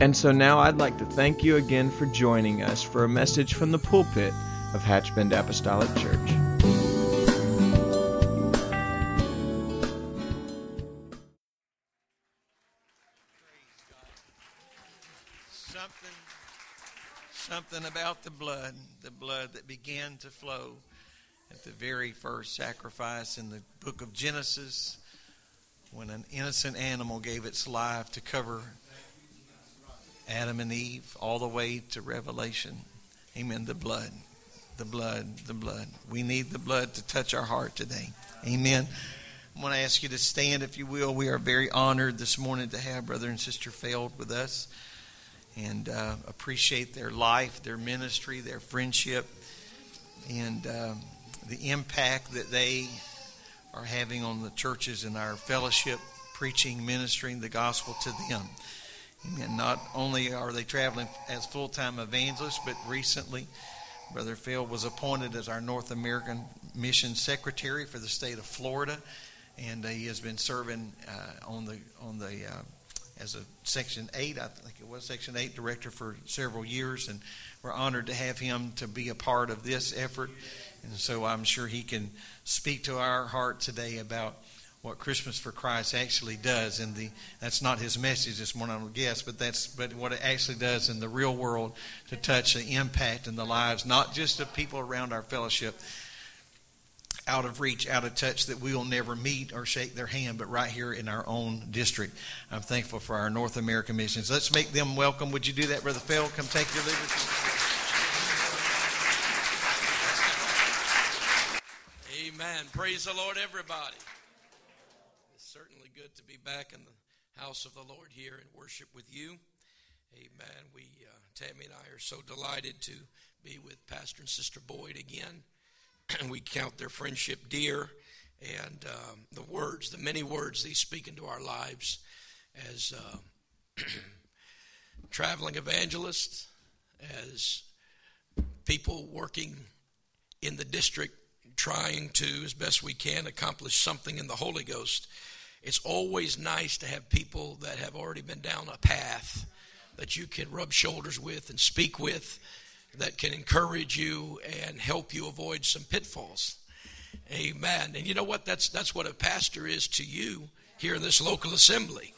And so now I'd like to thank you again for joining us for a message from the pulpit of Hatchbend Apostolic Church. Something, something about the blood, the blood that began to flow at the very first sacrifice in the book of Genesis when an innocent animal gave its life to cover Adam and Eve, all the way to Revelation. Amen. The blood, the blood, the blood. We need the blood to touch our heart today. Amen. I want to ask you to stand, if you will. We are very honored this morning to have Brother and Sister Feld with us and uh, appreciate their life, their ministry, their friendship, and uh, the impact that they are having on the churches in our fellowship, preaching, ministering the gospel to them. Amen. Not only are they traveling as full time evangelists, but recently, Brother Phil was appointed as our North American Mission Secretary for the state of Florida, and uh, he has been serving uh, on the on the uh, as a Section Eight, I think it was Section Eight director for several years, and we're honored to have him to be a part of this effort. And so I'm sure he can speak to our heart today about what Christmas for Christ actually does and the that's not his message this morning I would guess but that's but what it actually does in the real world to touch the impact in the lives not just of people around our fellowship out of reach out of touch that we will never meet or shake their hand but right here in our own district. I'm thankful for our North American missions. Let's make them welcome. Would you do that brother Phil? Come take your leadership Amen. Praise the Lord, everybody good to be back in the house of the Lord here and worship with you. Amen. We, uh, Tammy and I are so delighted to be with Pastor and Sister Boyd again. we count their friendship dear and um, the words, the many words they speak into our lives as uh, traveling evangelists, as people working in the district trying to, as best we can, accomplish something in the Holy Ghost it's always nice to have people that have already been down a path that you can rub shoulders with and speak with that can encourage you and help you avoid some pitfalls. Amen. And you know what? That's that's what a pastor is to you here in this local assembly.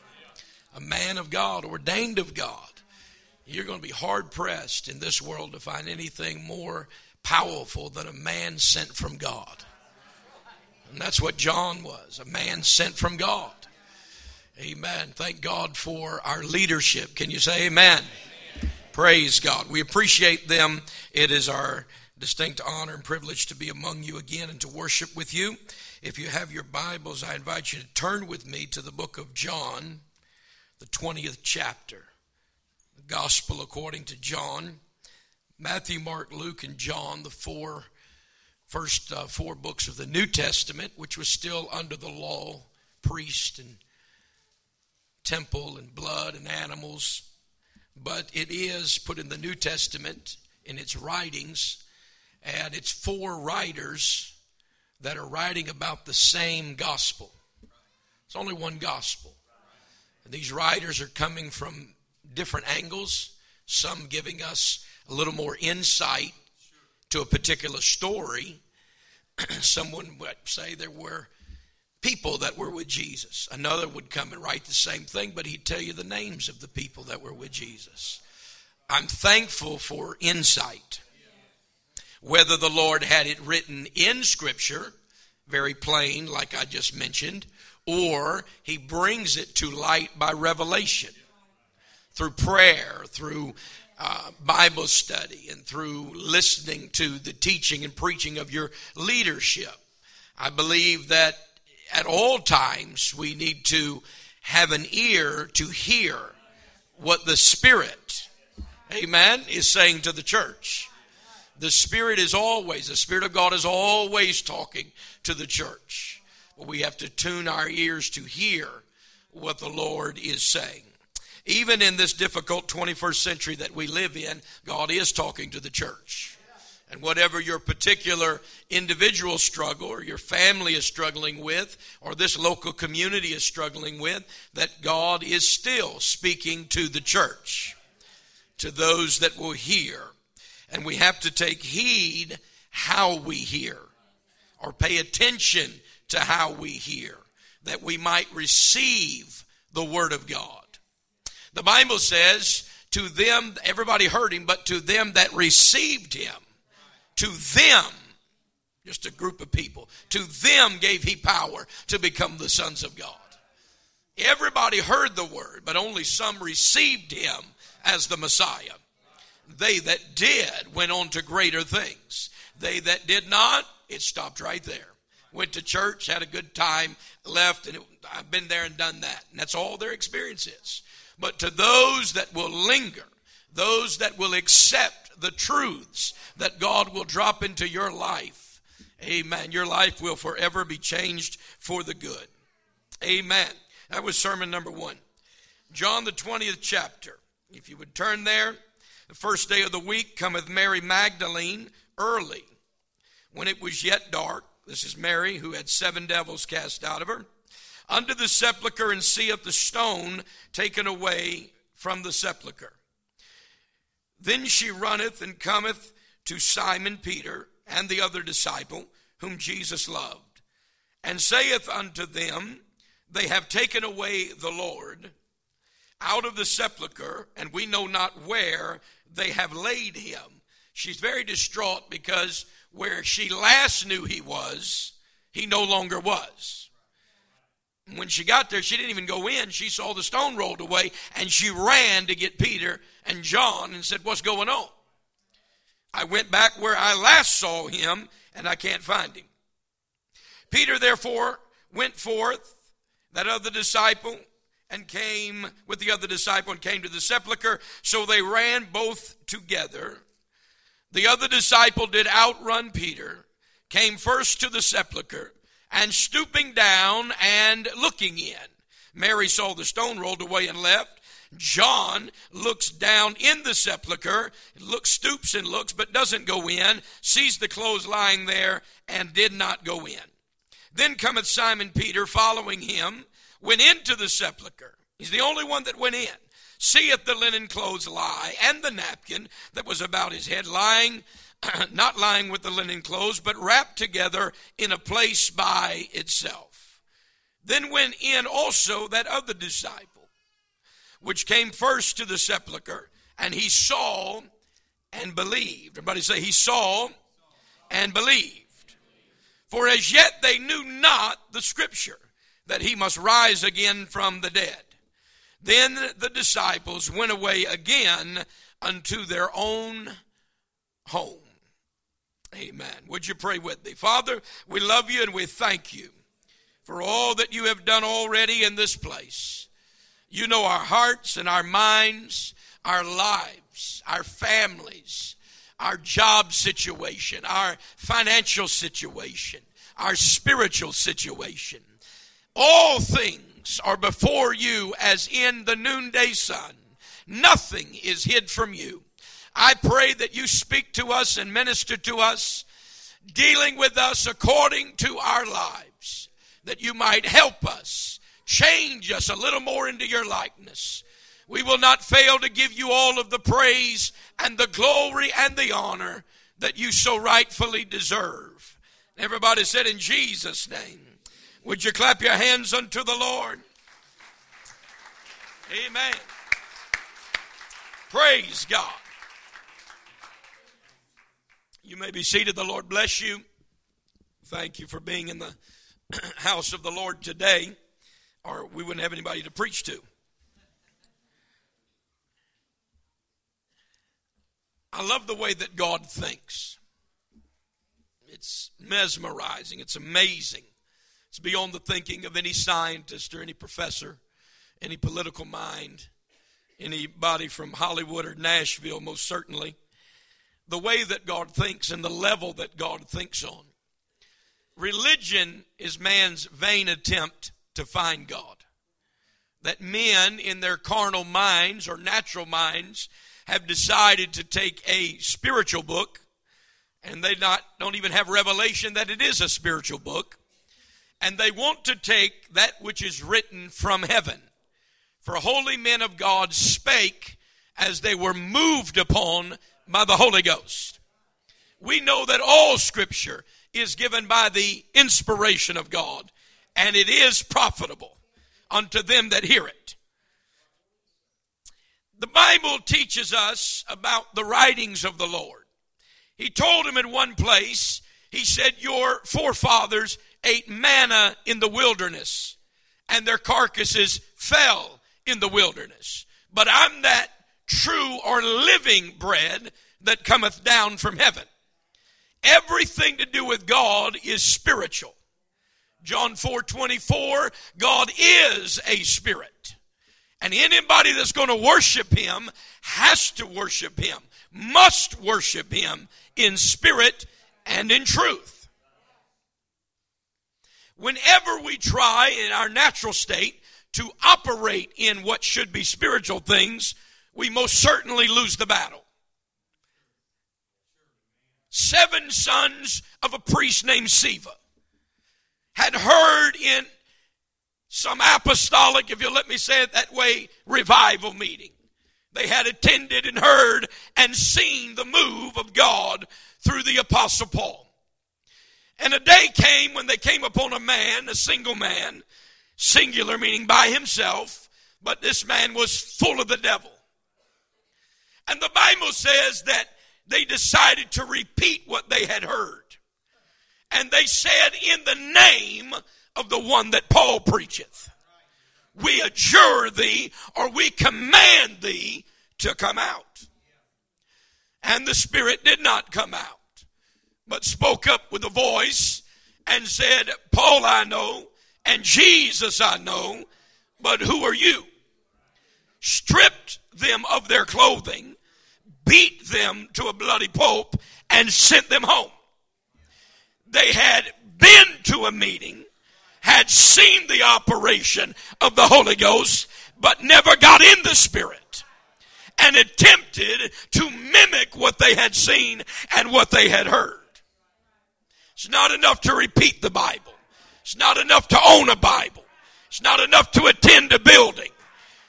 A man of God, ordained of God. You're going to be hard pressed in this world to find anything more powerful than a man sent from God. And that's what John was a man sent from God. Amen. Thank God for our leadership. Can you say amen? amen? Praise God. We appreciate them. It is our distinct honor and privilege to be among you again and to worship with you. If you have your Bibles, I invite you to turn with me to the book of John, the 20th chapter. The Gospel according to John. Matthew, Mark, Luke, and John, the four first uh, four books of the New Testament, which was still under the law, priest and temple and blood and animals. But it is put in the New Testament in its writings, and it's four writers that are writing about the same gospel. It's only one gospel. And these writers are coming from different angles, some giving us a little more insight to a particular story, someone would say there were people that were with Jesus. Another would come and write the same thing, but he'd tell you the names of the people that were with Jesus. I'm thankful for insight. Whether the Lord had it written in Scripture, very plain, like I just mentioned, or he brings it to light by revelation through prayer, through uh, Bible study and through listening to the teaching and preaching of your leadership. I believe that at all times we need to have an ear to hear what the Spirit, amen, is saying to the church. The Spirit is always, the Spirit of God is always talking to the church. But we have to tune our ears to hear what the Lord is saying. Even in this difficult 21st century that we live in, God is talking to the church. And whatever your particular individual struggle or your family is struggling with, or this local community is struggling with, that God is still speaking to the church, to those that will hear and we have to take heed how we hear or pay attention to how we hear that we might receive the word of God. The Bible says, to them, everybody heard him, but to them that received him, to them, just a group of people, to them gave he power to become the sons of God. Everybody heard the word, but only some received him as the Messiah. They that did went on to greater things. They that did not, it stopped right there. Went to church, had a good time, left, and it, I've been there and done that. And that's all their experience is. But to those that will linger, those that will accept the truths that God will drop into your life, amen, your life will forever be changed for the good. Amen. That was sermon number one. John, the 20th chapter. If you would turn there. The first day of the week cometh Mary Magdalene early, when it was yet dark. This is Mary, who had seven devils cast out of her, unto the sepulchre, and seeth the stone taken away from the sepulchre. Then she runneth and cometh to Simon Peter and the other disciple, whom Jesus loved, and saith unto them, They have taken away the Lord out of the sepulchre, and we know not where they have laid him. She's very distraught because where she last knew he was, he no longer was. When she got there, she didn't even go in. She saw the stone rolled away and she ran to get Peter and John and said, What's going on? I went back where I last saw him and I can't find him. Peter therefore went forth, that other disciple, and came with the other disciple and came to the sepulchre. So they ran both together. The other disciple did outrun Peter, came first to the sepulchre, and stooping down and looking in. Mary saw the stone rolled away and left. John looks down in the sepulchre, looks, stoops and looks, but doesn't go in, sees the clothes lying there, and did not go in. Then cometh Simon Peter following him went into the sepulchre. He's the only one that went in. Seeth the linen clothes lie, and the napkin that was about his head lying, not lying with the linen clothes, but wrapped together in a place by itself. Then went in also that other disciple, which came first to the sepulchre, and he saw and believed. Everybody say, He saw and believed. For as yet they knew not the scripture that he must rise again from the dead. Then the disciples went away again unto their own home. Amen. Would you pray with me? Father, we love you and we thank you for all that you have done already in this place. You know our hearts and our minds, our lives, our families, our job situation, our financial situation, our spiritual situation. All things are before you as in the noonday sun. Nothing is hid from you. I pray that you speak to us and minister to us, dealing with us according to our lives, that you might help us, change us a little more into your likeness. We will not fail to give you all of the praise and the glory and the honor that you so rightfully deserve. Everybody said in Jesus' name. Would you clap your hands unto the Lord? Amen. Praise God. You may be seated. The Lord bless you. Thank you for being in the house of the Lord today, or we wouldn't have anybody to preach to. I love the way that God thinks. It's mesmerizing, it's amazing. It's beyond the thinking of any scientist or any professor, any political mind, Anybody from Hollywood or Nashville, most certainly. The way that God thinks and the level that God thinks on. Religion is man's vain attempt to find God. That men, in their carnal minds or natural minds, have decided to take a spiritual book, and they not don't even have revelation that it is a spiritual book, and they want to take that which is written from heaven. For holy men of God spake as they were moved upon by the Holy Ghost. We know that all scripture is given by the inspiration of God, and it is profitable unto them that hear it. The Bible teaches us about the writings of the Lord. He told him in one place, he said, Your forefathers ate manna in the wilderness, and their carcasses fell in the wilderness. But I'm that true or living bread that cometh down from heaven. Everything to do with God is spiritual. John 4 24, God is a spirit. And anybody that's going to worship him has to worship him, must worship him in spirit and in truth. Whenever we try in our natural state to operate in what should be spiritual things, we most certainly lose the battle. Seven sons of a priest named Sceva had heard in some apostolic, if you'll let me say it that way, revival meeting. They had attended and heard and seen the move of God through the apostle Paul. And a day came when they came upon a man, a single man, singular meaning by himself, but this man was full of the devil. And the Bible says that they decided to repeat what they had heard. And they said, In the name of the one that Paul preacheth, we adjure thee or we command thee to come out. And the Spirit did not come out, but spoke up with a voice and said, Paul I know, and Jesus I know, but who are you? Stripped them of their clothing, beat them to a bloody pulp, and sent them home. They had been to a meeting, had seen the operation of the Holy Ghost, but never got in the Spirit and attempted to mimic what they had seen and what they had heard. It's not enough to repeat the Bible. It's not enough to own a Bible. It's not enough to attend a building.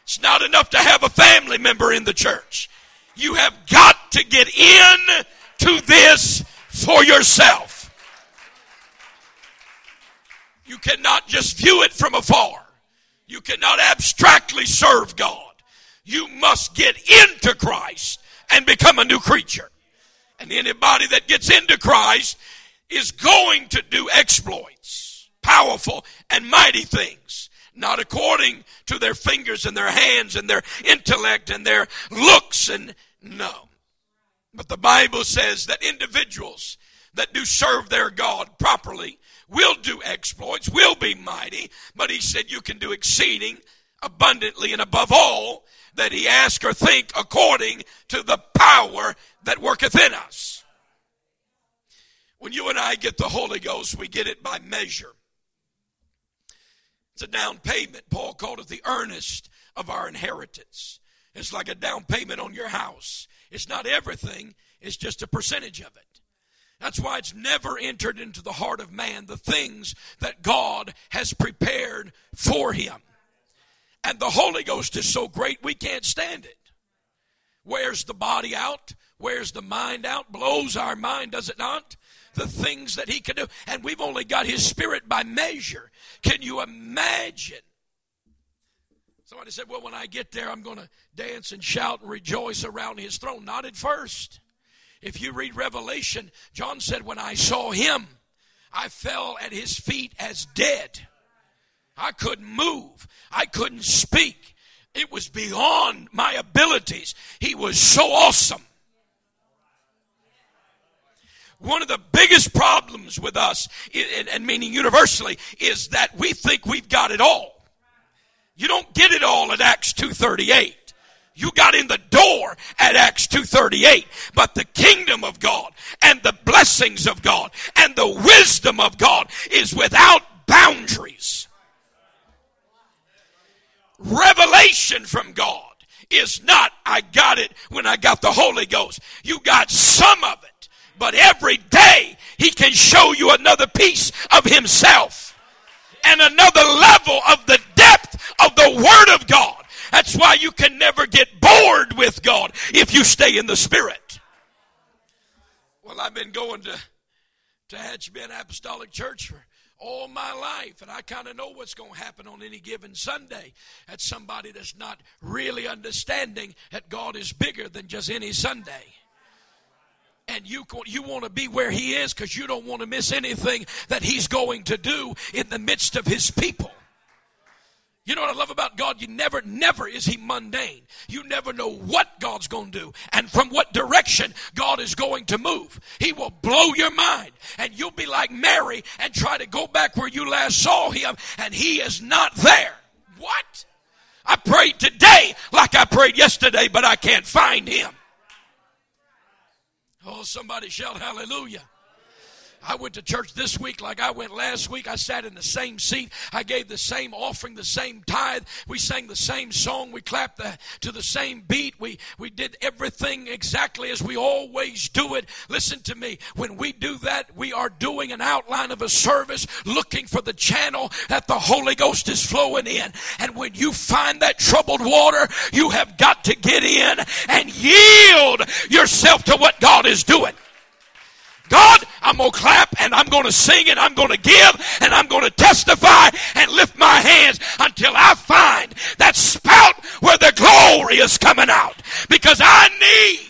It's not enough to have a family member in the church. You have got to get in to this for yourself. You cannot just view it from afar. You cannot abstractly serve God. You must get into Christ and become a new creature. And anybody that gets into Christ is going to do exploits, powerful and mighty things, not according to their fingers and their hands and their intellect and their looks and no. But the Bible says that individuals that do serve their God properly will do exploits, will be mighty, but he said you can do exceeding abundantly and above all that he ask or think according to the power that worketh in us. When you and I get the Holy Ghost, we get it by measure. It's a down payment. Paul called it the earnest of our inheritance. It's like a down payment on your house. It's not everything, it's just a percentage of it. That's why it's never entered into the heart of man the things that God has prepared for him. And the Holy Ghost is so great we can't stand it. Wears the body out, wears the mind out, blows our mind, does it not? The things that he can do. And we've only got his spirit by measure. Can you imagine? Somebody said, Well, when I get there, I'm going to dance and shout and rejoice around his throne. Not at first. If you read Revelation, John said, When I saw him, I fell at his feet as dead. I couldn't move, I couldn't speak. It was beyond my abilities. He was so awesome. One of the biggest problems with us, and meaning universally, is that we think we've got it all. You don't get it all at Acts 238. You got in the door at Acts 238, but the kingdom of God and the blessings of God and the wisdom of God is without boundaries. Revelation from God is not, I got it when I got the Holy Ghost. You got some of it, but every day He can show you another piece of Himself and another level of the depth of the Word of God. That's why you can never get bored with God if you stay in the Spirit. Well, I've been going to, to Hatchbend Apostolic Church for all my life, and I kind of know what's going to happen on any given Sunday. That's somebody that's not really understanding that God is bigger than just any Sunday. And you, you want to be where He is because you don't want to miss anything that He's going to do in the midst of His people. You know what I love about God? You never, never is He mundane. You never know what God's going to do and from what direction God is going to move. He will blow your mind and you'll be like Mary and try to go back where you last saw Him and He is not there. What? I prayed today like I prayed yesterday, but I can't find Him. Oh, somebody shout hallelujah. I went to church this week like I went last week. I sat in the same seat. I gave the same offering, the same tithe. We sang the same song. We clapped the, to the same beat. We, we did everything exactly as we always do it. Listen to me. When we do that, we are doing an outline of a service looking for the channel that the Holy Ghost is flowing in. And when you find that troubled water, you have got to get in and yield yourself to what God is doing. God, I'm going to clap and I'm going to sing and I'm going to give and I'm going to testify and lift my hands until I find that spout where the glory is coming out. Because I need.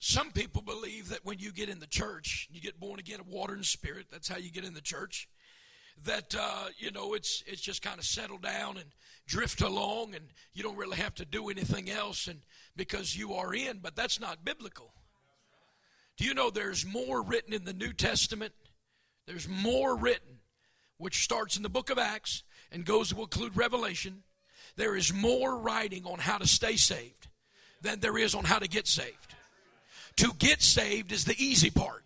Some people believe that when you get in the church, you get born again of water and spirit. That's how you get in the church. That uh, you know, it's it's just kind of settled down and drift along and you don't really have to do anything else and because you are in, but that's not biblical. Do you know there's more written in the New Testament? There's more written, which starts in the book of Acts and goes to include Revelation. There is more writing on how to stay saved than there is on how to get saved. To get saved is the easy part.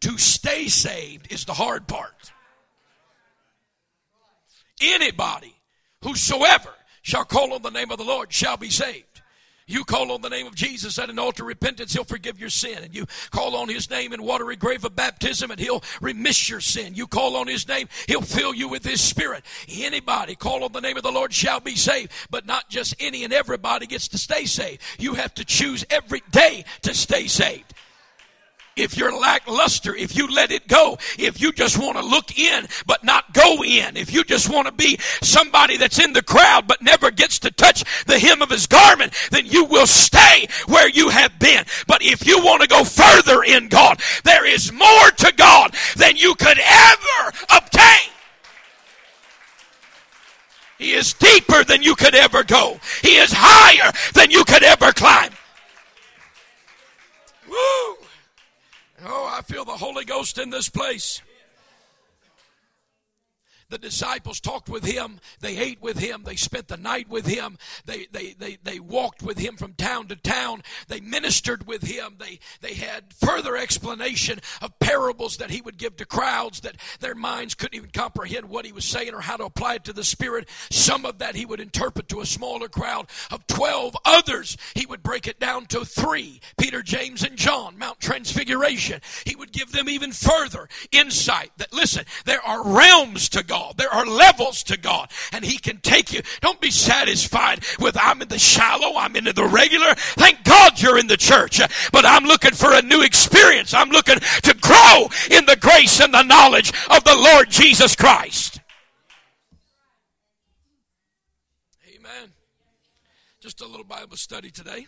To stay saved is the hard part. Anybody Whosoever shall call on the name of the Lord shall be saved. You call on the name of Jesus at an altar of repentance, He'll forgive your sin. And you call on His name in watery grave of baptism, and He'll remiss your sin. You call on His name, He'll fill you with His Spirit. Anybody call on the name of the Lord shall be saved, but not just any and everybody gets to stay saved. You have to choose every day to stay saved if you're lackluster, if you let it go, if you just want to look in but not go in, if you just want to be somebody that's in the crowd but never gets to touch the hem of his garment, then you will stay where you have been. But if you want to go further in God, there is more to God than you could ever obtain. He is deeper than you could ever go. He is higher than you could ever climb. Woo! Oh, I feel the Holy Ghost in this place. The disciples talked with him. They ate with him. They spent the night with him. They, they, they, they walked with him from town to town. They ministered with him. They, they had further explanation of parables that he would give to crowds that their minds couldn't even comprehend what he was saying or how to apply it to the Spirit. Some of that he would interpret to a smaller crowd of 12. Others, he would break it down to three Peter, James, and John, Mount Transfiguration. He would give them even further insight that, listen, there are realms to God. God. There are levels to God, and He can take you. Don't be satisfied with I'm in the shallow, I'm into the regular. Thank God you're in the church, but I'm looking for a new experience. I'm looking to grow in the grace and the knowledge of the Lord Jesus Christ. Amen. Just a little Bible study today.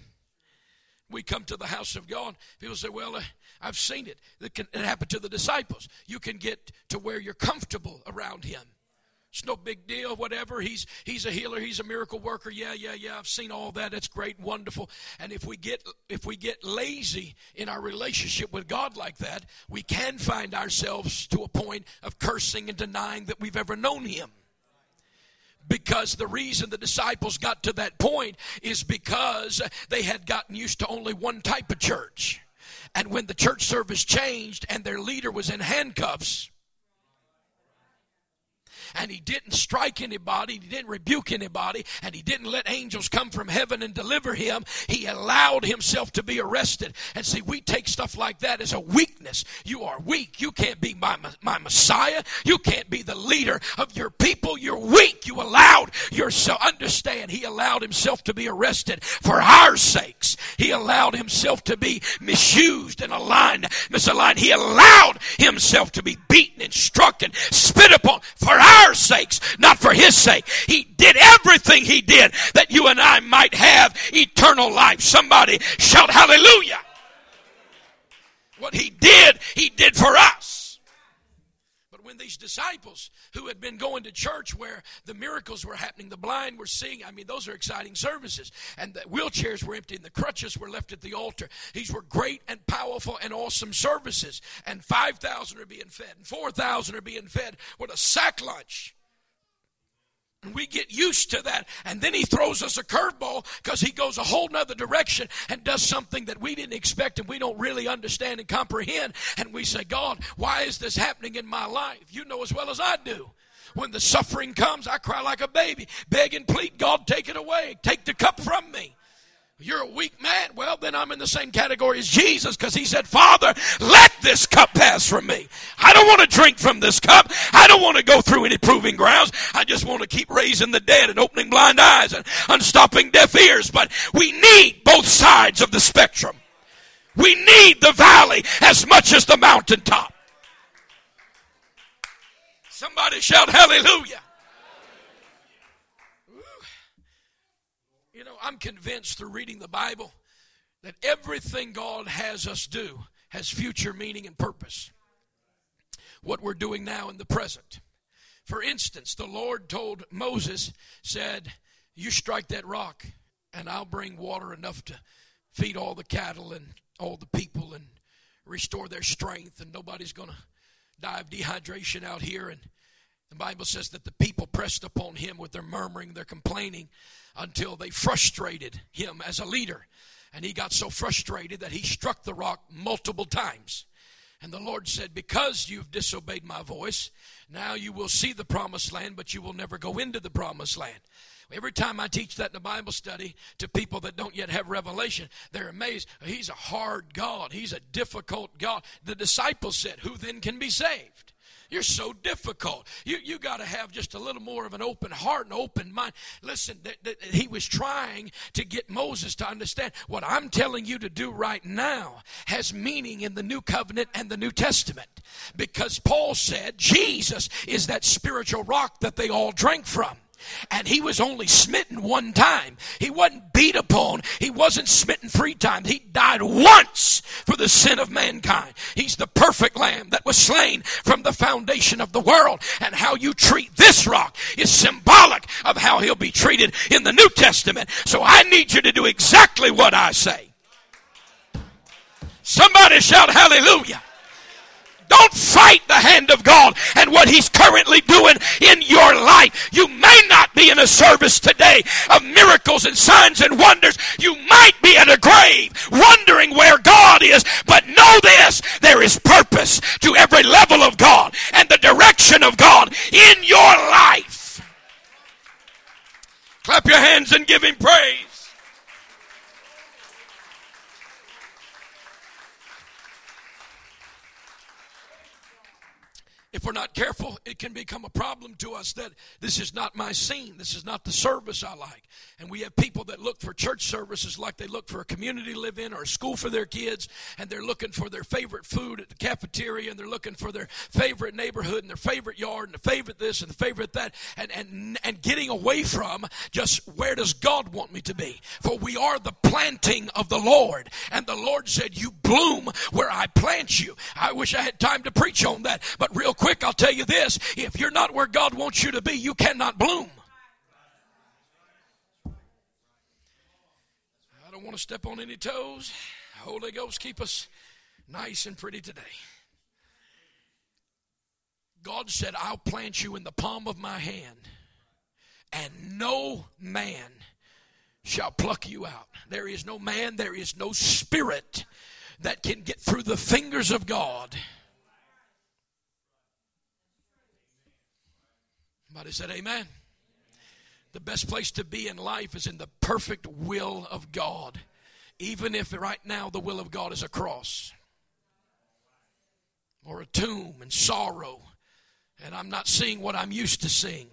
We come to the house of God. People say, Well, uh, I've seen it. It, can, it happened to the disciples. You can get to where you're comfortable around Him. It's no big deal, whatever. He's he's a healer, he's a miracle worker. Yeah, yeah, yeah. I've seen all that. That's great, wonderful. And if we get if we get lazy in our relationship with God like that, we can find ourselves to a point of cursing and denying that we've ever known him because the reason the disciples got to that point is because they had gotten used to only one type of church. And when the church service changed and their leader was in handcuffs, and he didn't strike anybody, he didn't rebuke anybody, and he didn't let angels come from heaven and deliver him. He allowed himself to be arrested. And see, we take stuff like that as a weakness. You are weak. You can't be my, my Messiah. You can't be the leader of your people. You're weak. You allowed yourself, understand, he allowed himself to be arrested for our sakes. He allowed himself to be misused and aligned, misaligned. He allowed himself to be beaten and struck and spit upon for our our sakes, not for his sake. He did everything he did that you and I might have eternal life. Somebody shout hallelujah. What he did, he did for us. These disciples who had been going to church where the miracles were happening, the blind were seeing, I mean, those are exciting services. And the wheelchairs were empty and the crutches were left at the altar. These were great and powerful and awesome services. And 5,000 are being fed, and 4,000 are being fed with a sack lunch. And we get used to that. And then he throws us a curveball because he goes a whole nother direction and does something that we didn't expect and we don't really understand and comprehend. And we say, God, why is this happening in my life? You know as well as I do. When the suffering comes, I cry like a baby, beg and plead, God, take it away. Take the cup from me. You're a weak man. Well, then I'm in the same category as Jesus because he said, Father, let this cup pass from me. I don't want to drink from this cup. I don't want to go through any proving grounds. I just want to keep raising the dead and opening blind eyes and unstopping deaf ears. But we need both sides of the spectrum. We need the valley as much as the mountaintop. Somebody shout hallelujah. I'm convinced through reading the Bible that everything God has us do has future meaning and purpose. What we're doing now in the present. For instance, the Lord told Moses, said, You strike that rock, and I'll bring water enough to feed all the cattle and all the people and restore their strength, and nobody's going to die of dehydration out here. And the Bible says that the people pressed upon him with their murmuring, their complaining, until they frustrated him as a leader. And he got so frustrated that he struck the rock multiple times. And the Lord said, Because you've disobeyed my voice, now you will see the promised land, but you will never go into the promised land. Every time I teach that in a Bible study to people that don't yet have revelation, they're amazed. He's a hard God, He's a difficult God. The disciples said, Who then can be saved? You're so difficult. You, you got to have just a little more of an open heart and open mind. Listen, th- th- he was trying to get Moses to understand what I'm telling you to do right now has meaning in the New Covenant and the New Testament. Because Paul said Jesus is that spiritual rock that they all drank from and he was only smitten one time. He wasn't beat upon. He wasn't smitten three times. He died once for the sin of mankind. He's the perfect lamb that was slain from the foundation of the world. And how you treat this rock is symbolic of how he'll be treated in the New Testament. So I need you to do exactly what I say. Somebody shout hallelujah. Don't fight the hand of God and what He's currently doing in your life. You may not be in a service today of miracles and signs and wonders. You might be at a grave wondering where God is. But know this there is purpose to every level of God and the direction of God in your life. Clap your hands and give Him praise. If we're not careful, it can become a problem to us that this is not my scene. This is not the service I like. And we have people that look for church services like they look for a community to live in or a school for their kids, and they're looking for their favorite food at the cafeteria, and they're looking for their favorite neighborhood and their favorite yard and the favorite this and the favorite that, and, and, and getting away from just where does God want me to be? For we are the planting of the Lord. And the Lord said, You bloom where I plant you. I wish I had time to preach on that, but real quick quick, I'll tell you this if you're not where God wants you to be, you cannot bloom. I don't want to step on any toes. Holy Ghost, keep us nice and pretty today. God said, I'll plant you in the palm of my hand, and no man shall pluck you out. There is no man, there is no spirit that can get through the fingers of God. Somebody said, Amen. The best place to be in life is in the perfect will of God, even if right now the will of God is a cross or a tomb and sorrow, and I'm not seeing what I'm used to seeing.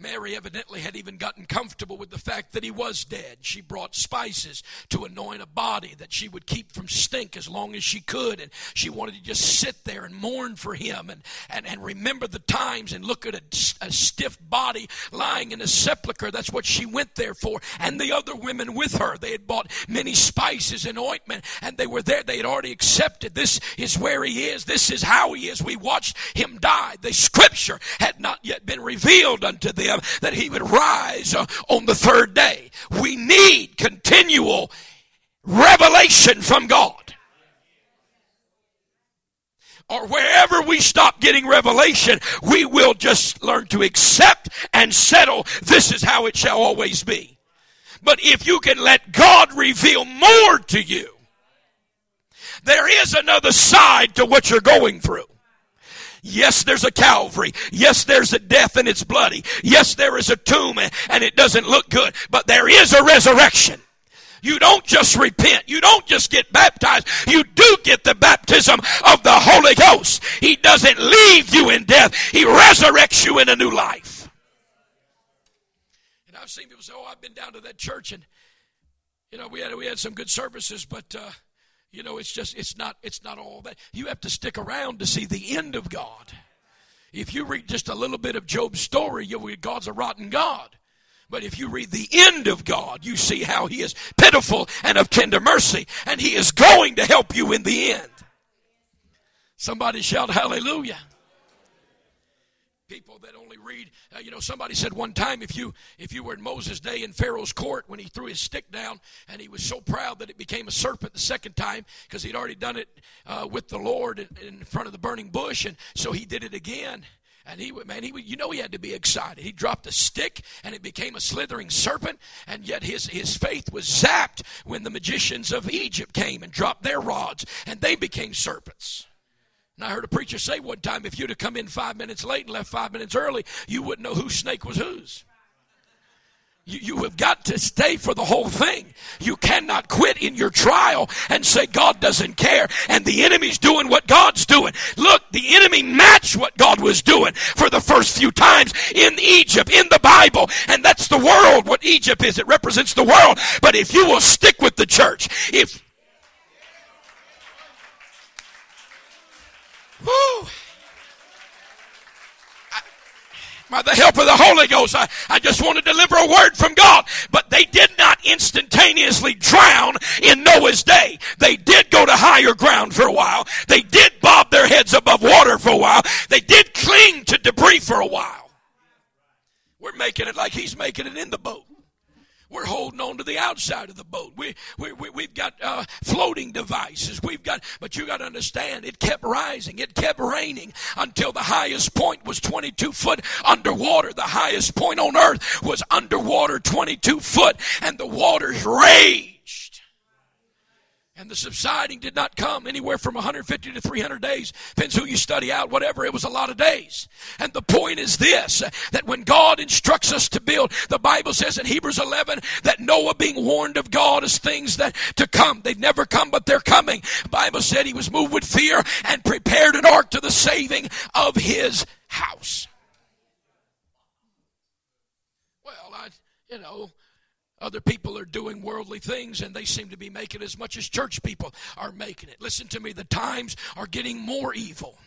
Mary evidently had even gotten comfortable with the fact that he was dead. She brought spices to anoint a body that she would keep from stink as long as she could. And she wanted to just sit there and mourn for him and, and, and remember the times and look at a, a stiff body lying in a sepulchre. That's what she went there for. And the other women with her, they had bought many spices and ointment and they were there. They had already accepted this is where he is. This is how he is. We watched him die. The scripture had not yet been revealed unto them them that he would rise uh, on the third day. We need continual revelation from God. Or wherever we stop getting revelation, we will just learn to accept and settle. This is how it shall always be. But if you can let God reveal more to you, there is another side to what you're going through. Yes, there's a Calvary. Yes, there's a death and it's bloody. Yes, there is a tomb and it doesn't look good, but there is a resurrection. You don't just repent. You don't just get baptized. You do get the baptism of the Holy Ghost. He doesn't leave you in death. He resurrects you in a new life. And I've seen people say, "Oh, I've been down to that church, and you know, we had we had some good services, but uh, you know, it's just it's not it's not all that. You have to stick around to see the end of God. If you read just a little bit of Job's story, you'll read God's a rotten God. But if you read the end of God, you see how He is pitiful and of tender mercy, and He is going to help you in the end. Somebody shout hallelujah people that only read uh, you know somebody said one time if you if you were in moses day in pharaoh's court when he threw his stick down and he was so proud that it became a serpent the second time because he'd already done it uh, with the lord in, front of the burning bush and so he did it again and he man, he you know, he had to be excited. He dropped a stick and it became a slithering serpent, and yet his, his faith was zapped when the magicians of Egypt came and dropped their rods, and they became serpents. And I heard a preacher say one time if you'd have come in five minutes late and left five minutes early, you wouldn't know whose snake was whose. You, have got to stay for the whole thing. You cannot quit in your trial and say God doesn't care and the enemy's doing what God's doing. Look, the enemy matched what God was doing for the first few times in Egypt, in the Bible. And that's the world, what Egypt is. It represents the world. But if you will stick with the church, if By the help of the Holy Ghost, I, I just want to deliver a word from God. But they did not instantaneously drown in Noah's day. They did go to higher ground for a while. They did bob their heads above water for a while. They did cling to debris for a while. We're making it like he's making it in the boat. We're holding on to the outside of the boat. We, we, we, have got uh, floating devices. We've got, but you got to understand, it kept rising. It kept raining until the highest point was 22 foot underwater. The highest point on earth was underwater 22 foot, and the waters raged. And the subsiding did not come anywhere from 150 to 300 days. Depends who you study out, whatever. It was a lot of days. And the point is this that when God instructs us to build, the Bible says in Hebrews 11 that Noah being warned of God as things that to come. They've never come, but they're coming. The Bible said he was moved with fear and prepared an ark to the saving of his house. Well, I, you know, other people are doing worldly things and they seem to be making as much as church people are making it. Listen to me, the times are getting more evil.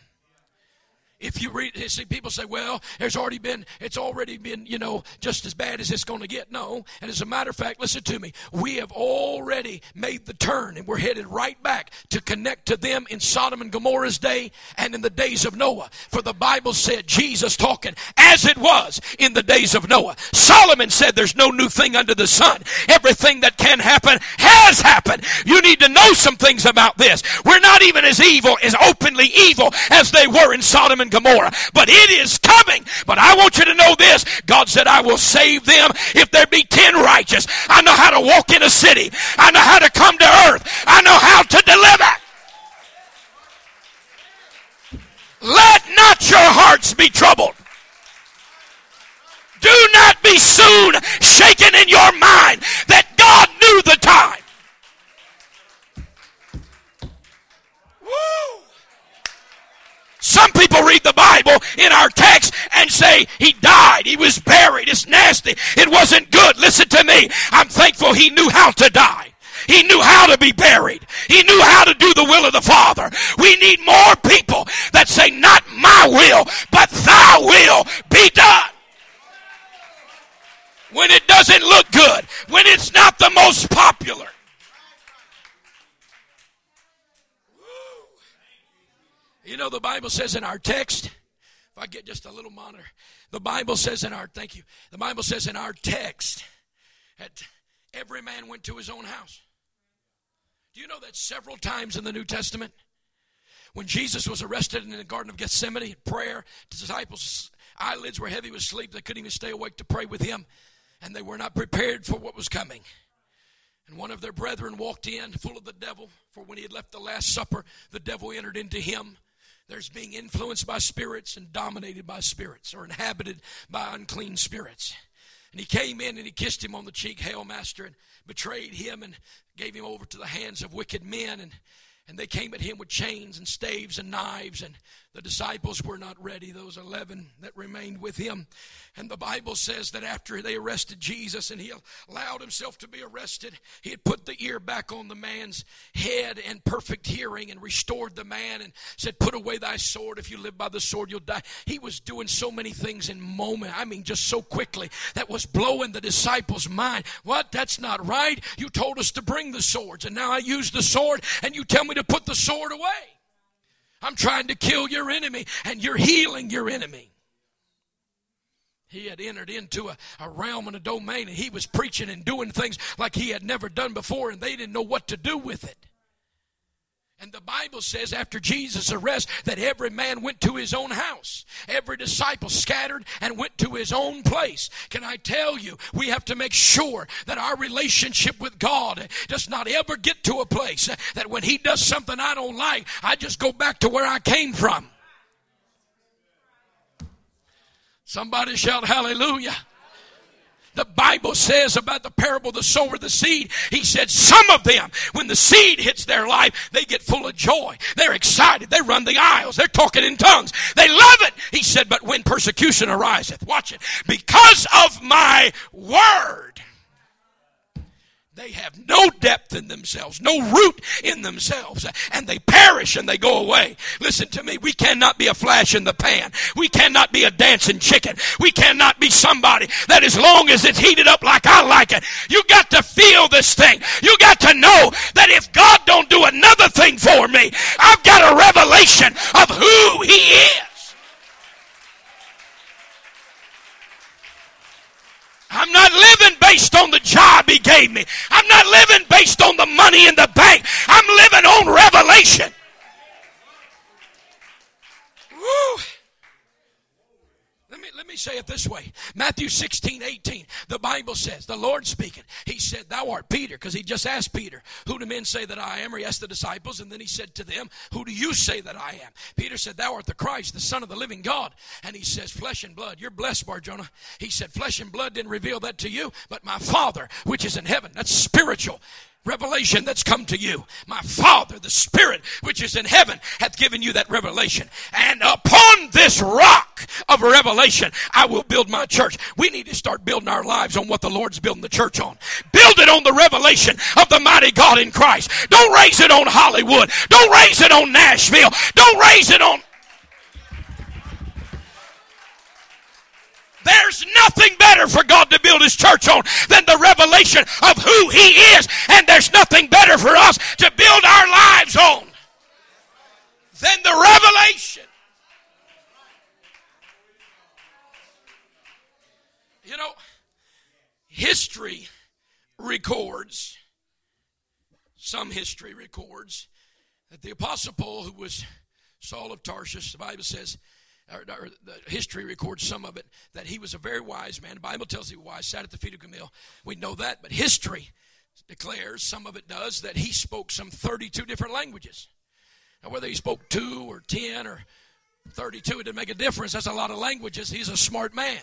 If you read, see, people say, well, there's already been, it's already been, you know, just as bad as it's going to get. No. And as a matter of fact, listen to me. We have already made the turn and we're headed right back to connect to them in Sodom and Gomorrah's day and in the days of Noah. For the Bible said, Jesus talking as it was in the days of Noah. Solomon said, there's no new thing under the sun. Everything that can happen has happened. You need to know some things about this. We're not even as evil, as openly evil as they were in Sodom and Gomorrah. But it is coming. But I want you to know this. God said, I will save them if there be ten righteous. I know how to walk in a city. I know how to come to earth. I know how to deliver. Let not your hearts be troubled. Do not be soon shaken in your mind that God knew the time. Some people read the Bible in our text and say he died, he was buried, it's nasty, it wasn't good. Listen to me. I'm thankful he knew how to die. He knew how to be buried. He knew how to do the will of the Father. We need more people that say, Not my will, but thy will be done. When it doesn't look good, when it's not the most popular. You know, the Bible says in our text, if I get just a little monitor, the Bible says in our, thank you, the Bible says in our text that every man went to his own house. Do you know that several times in the New Testament? When Jesus was arrested in the Garden of Gethsemane, prayer, the disciples' eyelids were heavy with sleep. They couldn't even stay awake to pray with him, and they were not prepared for what was coming. And one of their brethren walked in full of the devil, for when he had left the Last Supper, the devil entered into him. There's being influenced by spirits and dominated by spirits or inhabited by unclean spirits. And he came in and he kissed him on the cheek, Hail, Master, and betrayed him and gave him over to the hands of wicked men. And, and they came at him with chains and staves and knives. And the disciples were not ready, those 11 that remained with him. And the Bible says that after they arrested Jesus and he allowed himself to be arrested, he had put the ear back on the man's head and perfect hearing and restored the man and said, Put away thy sword. If you live by the sword, you'll die. He was doing so many things in moment. I mean, just so quickly that was blowing the disciples' mind. What? That's not right. You told us to bring the swords, and now I use the sword, and you tell me to put the sword away. I'm trying to kill your enemy, and you're healing your enemy. He had entered into a, a realm and a domain, and he was preaching and doing things like he had never done before, and they didn't know what to do with it. And the Bible says after Jesus' arrest that every man went to his own house. Every disciple scattered and went to his own place. Can I tell you, we have to make sure that our relationship with God does not ever get to a place that when he does something I don't like, I just go back to where I came from. Somebody shout hallelujah. The Bible says about the parable of the sower, the seed. He said, some of them, when the seed hits their life, they get full of joy. They're excited. They run the aisles. They're talking in tongues. They love it. He said, but when persecution ariseth, watch it, because of my word, they have no depth in themselves, no root in themselves, and they perish and they go away. Listen to me. We cannot be a flash in the pan. We cannot be a dancing chicken. We cannot be somebody that as long as it's heated up like I like it, you got to feel this thing. You got to know that if God don't do another thing for me, I've got a revelation of who He is. I'm not living based on the job he gave me. I'm not living based on the money in the bank. I'm living on revelation. Woo. Let me, let me say it this way Matthew 16, 18. The Bible says, the Lord speaking, He said, Thou art Peter, because He just asked Peter, Who do men say that I am? Or He asked the disciples, and then He said to them, Who do you say that I am? Peter said, Thou art the Christ, the Son of the living God. And He says, Flesh and blood. You're blessed, Bar Jonah. He said, Flesh and blood didn't reveal that to you, but my Father, which is in heaven. That's spiritual revelation that's come to you. My Father, the Spirit, which is in heaven, hath given you that revelation. And upon this rock of revelation, I will build my church. We need to start building our lives on what the Lord's building the church on. Build it on the revelation of the mighty God in Christ. Don't raise it on Hollywood. Don't raise it on Nashville. Don't raise it on There's nothing better for God to build His church on than the revelation of who He is. And there's nothing better for us to build our lives on than the revelation. You know, history records, some history records, that the Apostle Paul, who was Saul of Tarsus, the Bible says, or, or, the history records some of it, that he was a very wise man. The Bible tells was wise, sat at the feet of Gamaliel. We know that, but history declares, some of it does, that he spoke some 32 different languages. Now, whether he spoke two or 10 or 32, it didn't make a difference. That's a lot of languages. He's a smart man,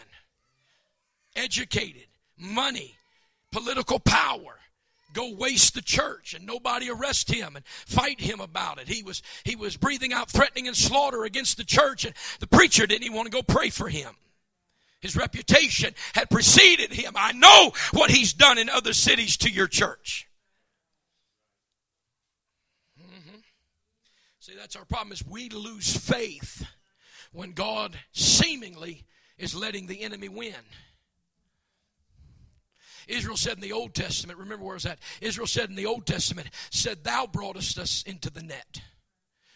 educated, money, political power go waste the church and nobody arrest him and fight him about it. He was he was breathing out threatening and slaughter against the church and the preacher didn't even want to go pray for him. His reputation had preceded him. I know what he's done in other cities to your church. Mm-hmm. See, that's our problem is we lose faith when God seemingly is letting the enemy win. Israel said in the Old Testament, remember where was that? Israel said in the Old Testament, said, Thou broughtest us into the net.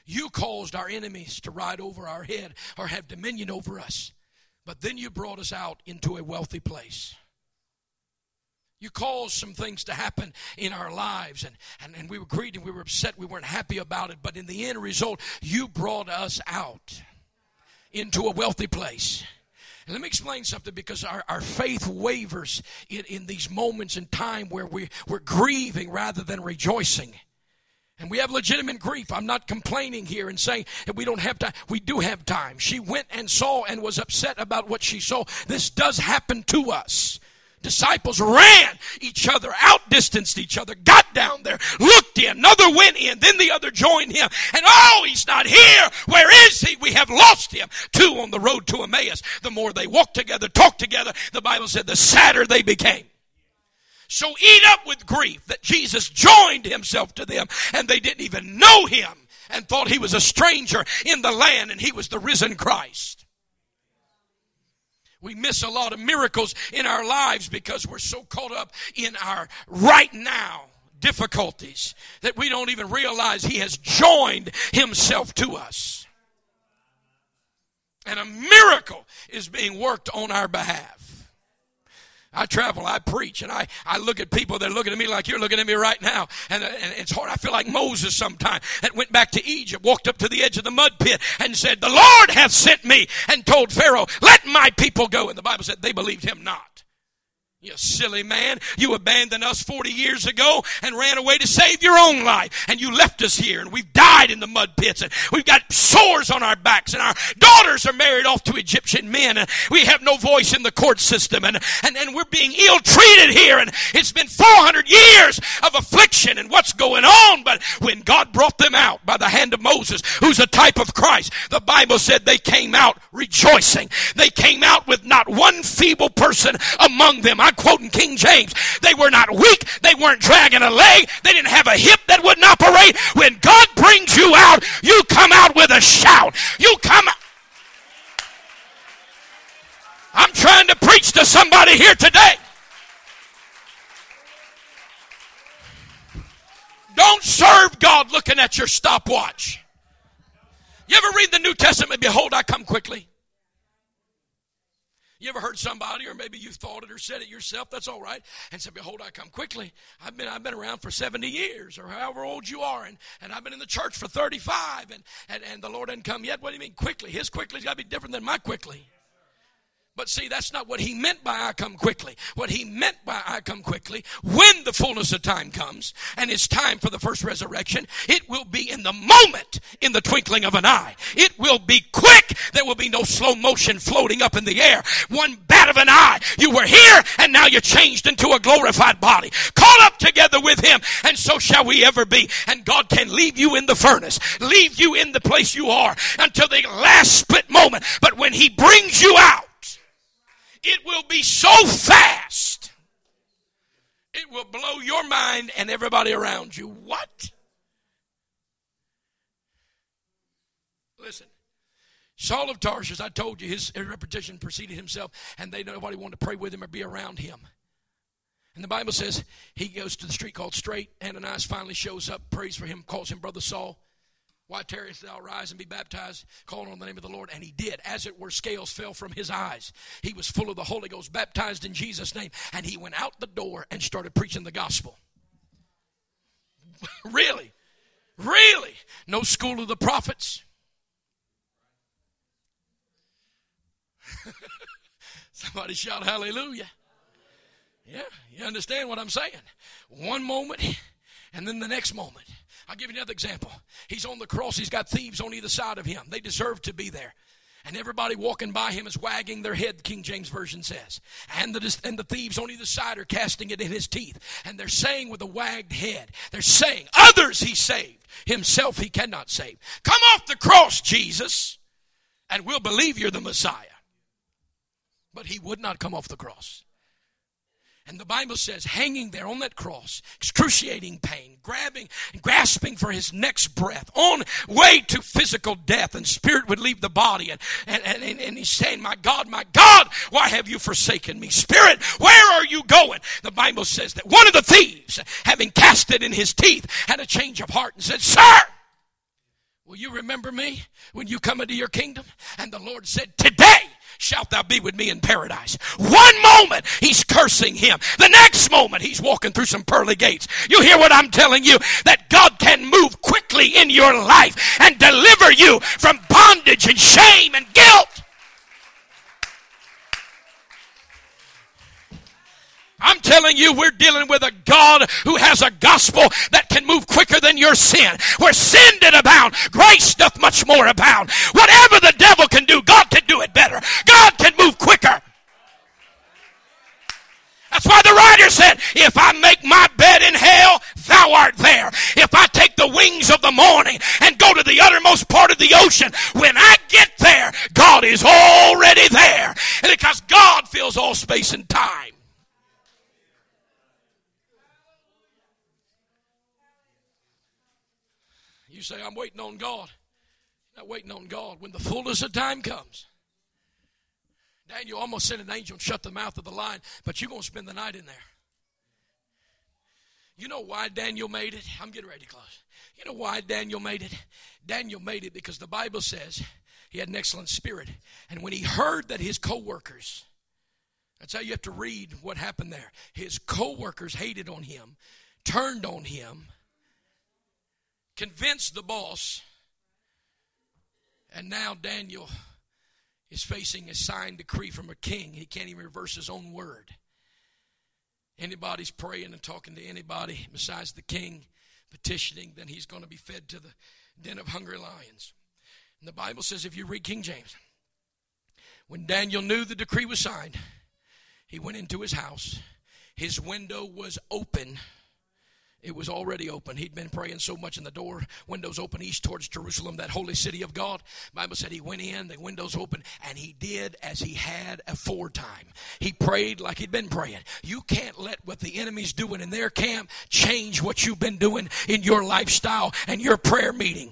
You caused our enemies to ride over our head or have dominion over us. But then you brought us out into a wealthy place. You caused some things to happen in our lives, and, and, and we were greedy, we were upset. We weren't happy about it. But in the end result, you brought us out into a wealthy place. Let me explain something because our, our faith wavers in, in these moments in time where we, we're grieving rather than rejoicing. And we have legitimate grief. I'm not complaining here and saying that we don't have time. We do have time. She went and saw and was upset about what she saw. This does happen to us. Disciples ran each other, outdistanced each other, got down there, looked in, another went in, then the other joined him. And oh, he's not here. Where is he? We have lost him. Two on the road to Emmaus. The more they walked together, talked together, the Bible said the sadder they became. So eat up with grief that Jesus joined himself to them and they didn't even know him and thought he was a stranger in the land and he was the risen Christ. We miss a lot of miracles in our lives because we're so caught up in our right now difficulties that we don't even realize He has joined Himself to us. And a miracle is being worked on our behalf. I travel, I preach, and I, I look at people, they're looking at me like you're looking at me right now. And, uh, and it's hard. I feel like Moses sometimes that went back to Egypt, walked up to the edge of the mud pit and said, The Lord hath sent me, and told Pharaoh, Let my people go. And the Bible said they believed him not. You silly man. You abandoned us 40 years ago and ran away to save your own life. And you left us here and we've died in the mud pits and we've got sores on our backs and our daughters are married off to Egyptian men and we have no voice in the court system and, and, and we're being ill treated here and it's been 400 years of affliction and what's going on. But when God brought them out by the hand of Moses, who's a type of Christ, the Bible said they came out rejoicing. They came out with not one feeble person among them. I quoting King James. They were not weak. They weren't dragging a leg. They didn't have a hip that wouldn't operate. When God brings you out, you come out with a shout. You come I'm trying to preach to somebody here today. Don't serve God looking at your stopwatch. You ever read the New Testament? Behold, I come quickly. You ever heard somebody, or maybe you thought it or said it yourself, that's all right, and said, Behold, I come quickly. I've been, I've been around for 70 years, or however old you are, and, and I've been in the church for 35, and, and, and the Lord hasn't come yet. What do you mean quickly? His quickly's got to be different than my quickly. But see, that's not what he meant by I come quickly. What he meant by I come quickly, when the fullness of time comes and it's time for the first resurrection, it will be in the moment, in the twinkling of an eye. It will be quick. There will be no slow motion floating up in the air. One bat of an eye. You were here and now you're changed into a glorified body. Call up together with him and so shall we ever be. And God can leave you in the furnace, leave you in the place you are until the last split moment. But when he brings you out, it will be so fast, it will blow your mind and everybody around you. What? Listen, Saul of Tarsus, I told you, his repetition preceded himself, and they nobody wanted to pray with him or be around him. And the Bible says he goes to the street called Straight. Ananias finally shows up, prays for him, calls him Brother Saul. Why tarriest thou rise and be baptized, calling on the name of the Lord? And he did. As it were, scales fell from his eyes. He was full of the Holy Ghost, baptized in Jesus' name. And he went out the door and started preaching the gospel. really? Really? No school of the prophets. Somebody shout hallelujah. Yeah, you understand what I'm saying? One moment and then the next moment. I'll give you another example. He's on the cross, he's got thieves on either side of him. They deserve to be there. And everybody walking by him is wagging their head, the King James Version says. And the, and the thieves on either side are casting it in his teeth. And they're saying with a wagged head, they're saying, Others he saved, himself he cannot save. Come off the cross, Jesus, and we'll believe you're the Messiah. But he would not come off the cross. And the Bible says, hanging there on that cross, excruciating pain, grabbing, grasping for his next breath, on way to physical death, and spirit would leave the body. And, and, and, and he's saying, My God, my God, why have you forsaken me? Spirit, where are you going? The Bible says that one of the thieves, having cast it in his teeth, had a change of heart and said, Sir, will you remember me when you come into your kingdom? And the Lord said, Today shalt thou be with me in paradise. One moment he's cursing him. The next moment he's walking through some pearly gates. You hear what I'm telling you? That God can move quickly in your life and deliver you from bondage and shame and guilt. I'm telling you, we're dealing with a God who has a gospel that can move quicker than your sin. Where sin did abound, grace doth much more abound. Whatever the devil can do, God can do it better. God can move quicker. That's why the writer said, If I make my bed in hell, thou art there. If I take the wings of the morning and go to the uttermost part of the ocean, when I get there, God is already there. And because God fills all space and time. You say, I'm waiting on God. You're not waiting on God. When the fullness of time comes, Daniel almost sent an angel and shut the mouth of the lion, but you're going to spend the night in there. You know why Daniel made it? I'm getting ready to close. You know why Daniel made it? Daniel made it because the Bible says he had an excellent spirit. And when he heard that his co workers, that's how you have to read what happened there. His co workers hated on him, turned on him, convinced the boss, and now Daniel is facing a signed decree from a king. He can't even reverse his own word. Anybody's praying and talking to anybody besides the king, petitioning, then he's going to be fed to the den of hungry lions. And the Bible says, if you read King James, when Daniel knew the decree was signed, he went into his house. His window was open it was already open. He'd been praying so much in the door, windows open east towards Jerusalem, that holy city of God. Bible said he went in, the windows open, and he did as he had aforetime. He prayed like he'd been praying. You can't let what the enemy's doing in their camp change what you've been doing in your lifestyle and your prayer meeting.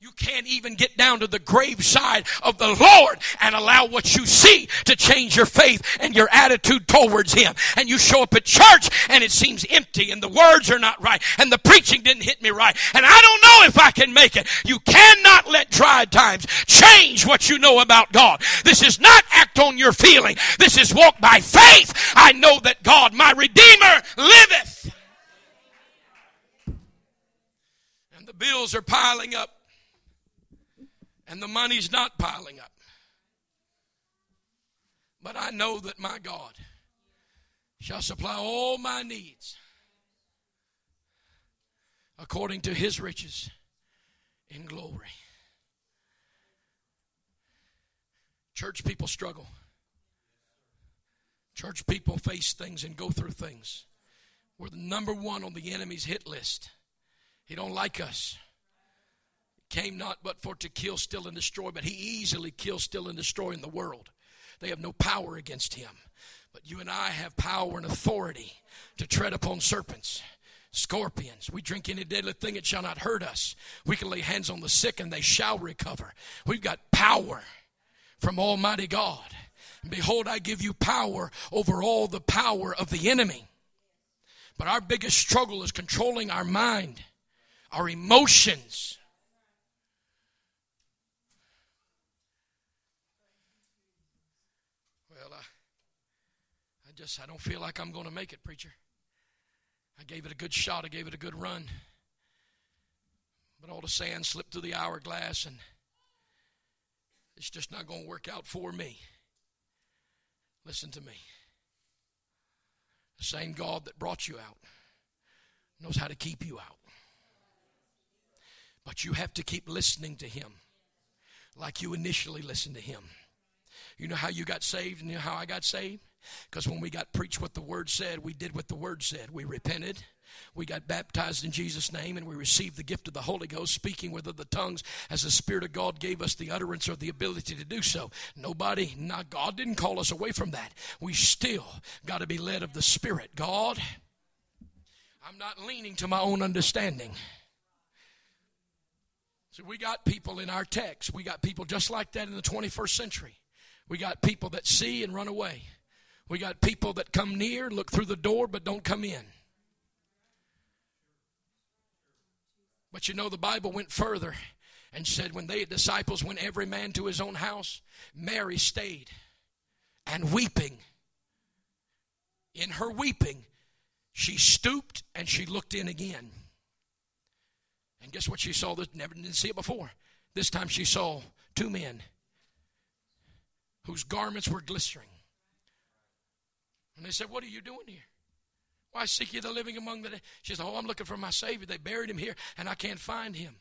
You can't even get down to the graveside of the Lord and allow what you see to change your faith and your attitude towards Him. And you show up at church and it seems empty and the words are not right and the preaching didn't hit me right and I don't know if I can make it. You cannot let dry times change what you know about God. This is not act on your feeling. This is walk by faith. I know that God, my Redeemer, liveth. And the bills are piling up and the money's not piling up. But I know that my God shall supply all my needs according to his riches in glory. Church people struggle. Church people face things and go through things. We're the number one on the enemy's hit list. He don't like us came not but for to kill, steal, and destroy, but he easily kills, steal, and destroy in the world. They have no power against him. But you and I have power and authority to tread upon serpents scorpions. We drink any deadly thing, it shall not hurt us. We can lay hands on the sick and they shall recover. We've got power from Almighty God. And behold, I give you power over all the power of the enemy. But our biggest struggle is controlling our mind, our emotions. Well, I, I just I don't feel like I'm going to make it, preacher. I gave it a good shot. I gave it a good run. But all the sand slipped through the hourglass, and it's just not going to work out for me. Listen to me. The same God that brought you out knows how to keep you out. But you have to keep listening to Him like you initially listened to Him. You know how you got saved and you know how I got saved? Because when we got preached what the Word said, we did what the Word said. We repented. We got baptized in Jesus' name and we received the gift of the Holy Ghost, speaking with other tongues as the Spirit of God gave us the utterance or the ability to do so. Nobody, not God didn't call us away from that. We still got to be led of the Spirit. God, I'm not leaning to my own understanding. So we got people in our text. We got people just like that in the 21st century. We got people that see and run away. We got people that come near, look through the door, but don't come in. But you know, the Bible went further and said, when they disciples went every man to his own house, Mary stayed and weeping. In her weeping, she stooped and she looked in again. And guess what she saw? This never didn't see it before. This time she saw two men whose garments were glistening. And they said, What are you doing here? Why seek ye the living among the dead? She said, Oh, I'm looking for my Savior. They buried him here, and I can't find him.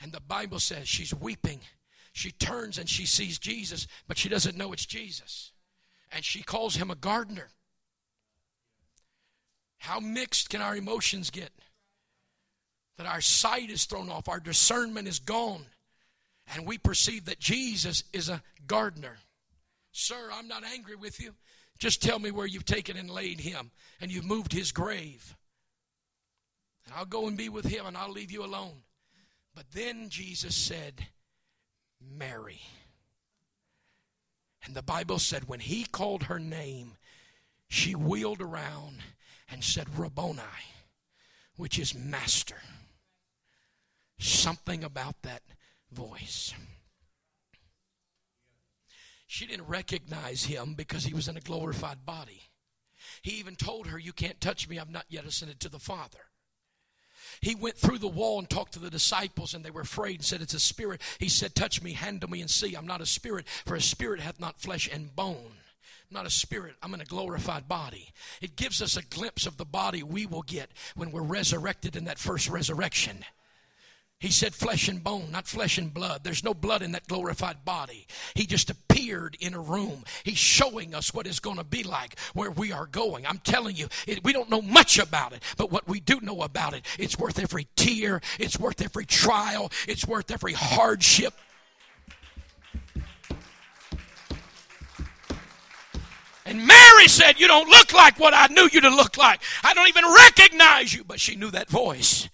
And the Bible says she's weeping. She turns and she sees Jesus, but she doesn't know it's Jesus. And she calls him a gardener. How mixed can our emotions get? That our sight is thrown off, our discernment is gone, and we perceive that Jesus is a gardener. Sir, I'm not angry with you. Just tell me where you've taken and laid him, and you've moved his grave. And I'll go and be with him, and I'll leave you alone. But then Jesus said, Mary. And the Bible said, when he called her name, she wheeled around and said, Rabboni, which is master. Something about that voice. She didn't recognize him because he was in a glorified body. He even told her, You can't touch me, I've not yet ascended to the Father. He went through the wall and talked to the disciples, and they were afraid and said, It's a spirit. He said, Touch me, handle me, and see. I'm not a spirit, for a spirit hath not flesh and bone. I'm not a spirit, I'm in a glorified body. It gives us a glimpse of the body we will get when we're resurrected in that first resurrection. He said flesh and bone, not flesh and blood. There's no blood in that glorified body. He just appeared in a room. He's showing us what it's going to be like where we are going. I'm telling you, it, we don't know much about it, but what we do know about it, it's worth every tear, it's worth every trial, it's worth every hardship. And Mary said, You don't look like what I knew you to look like. I don't even recognize you. But she knew that voice.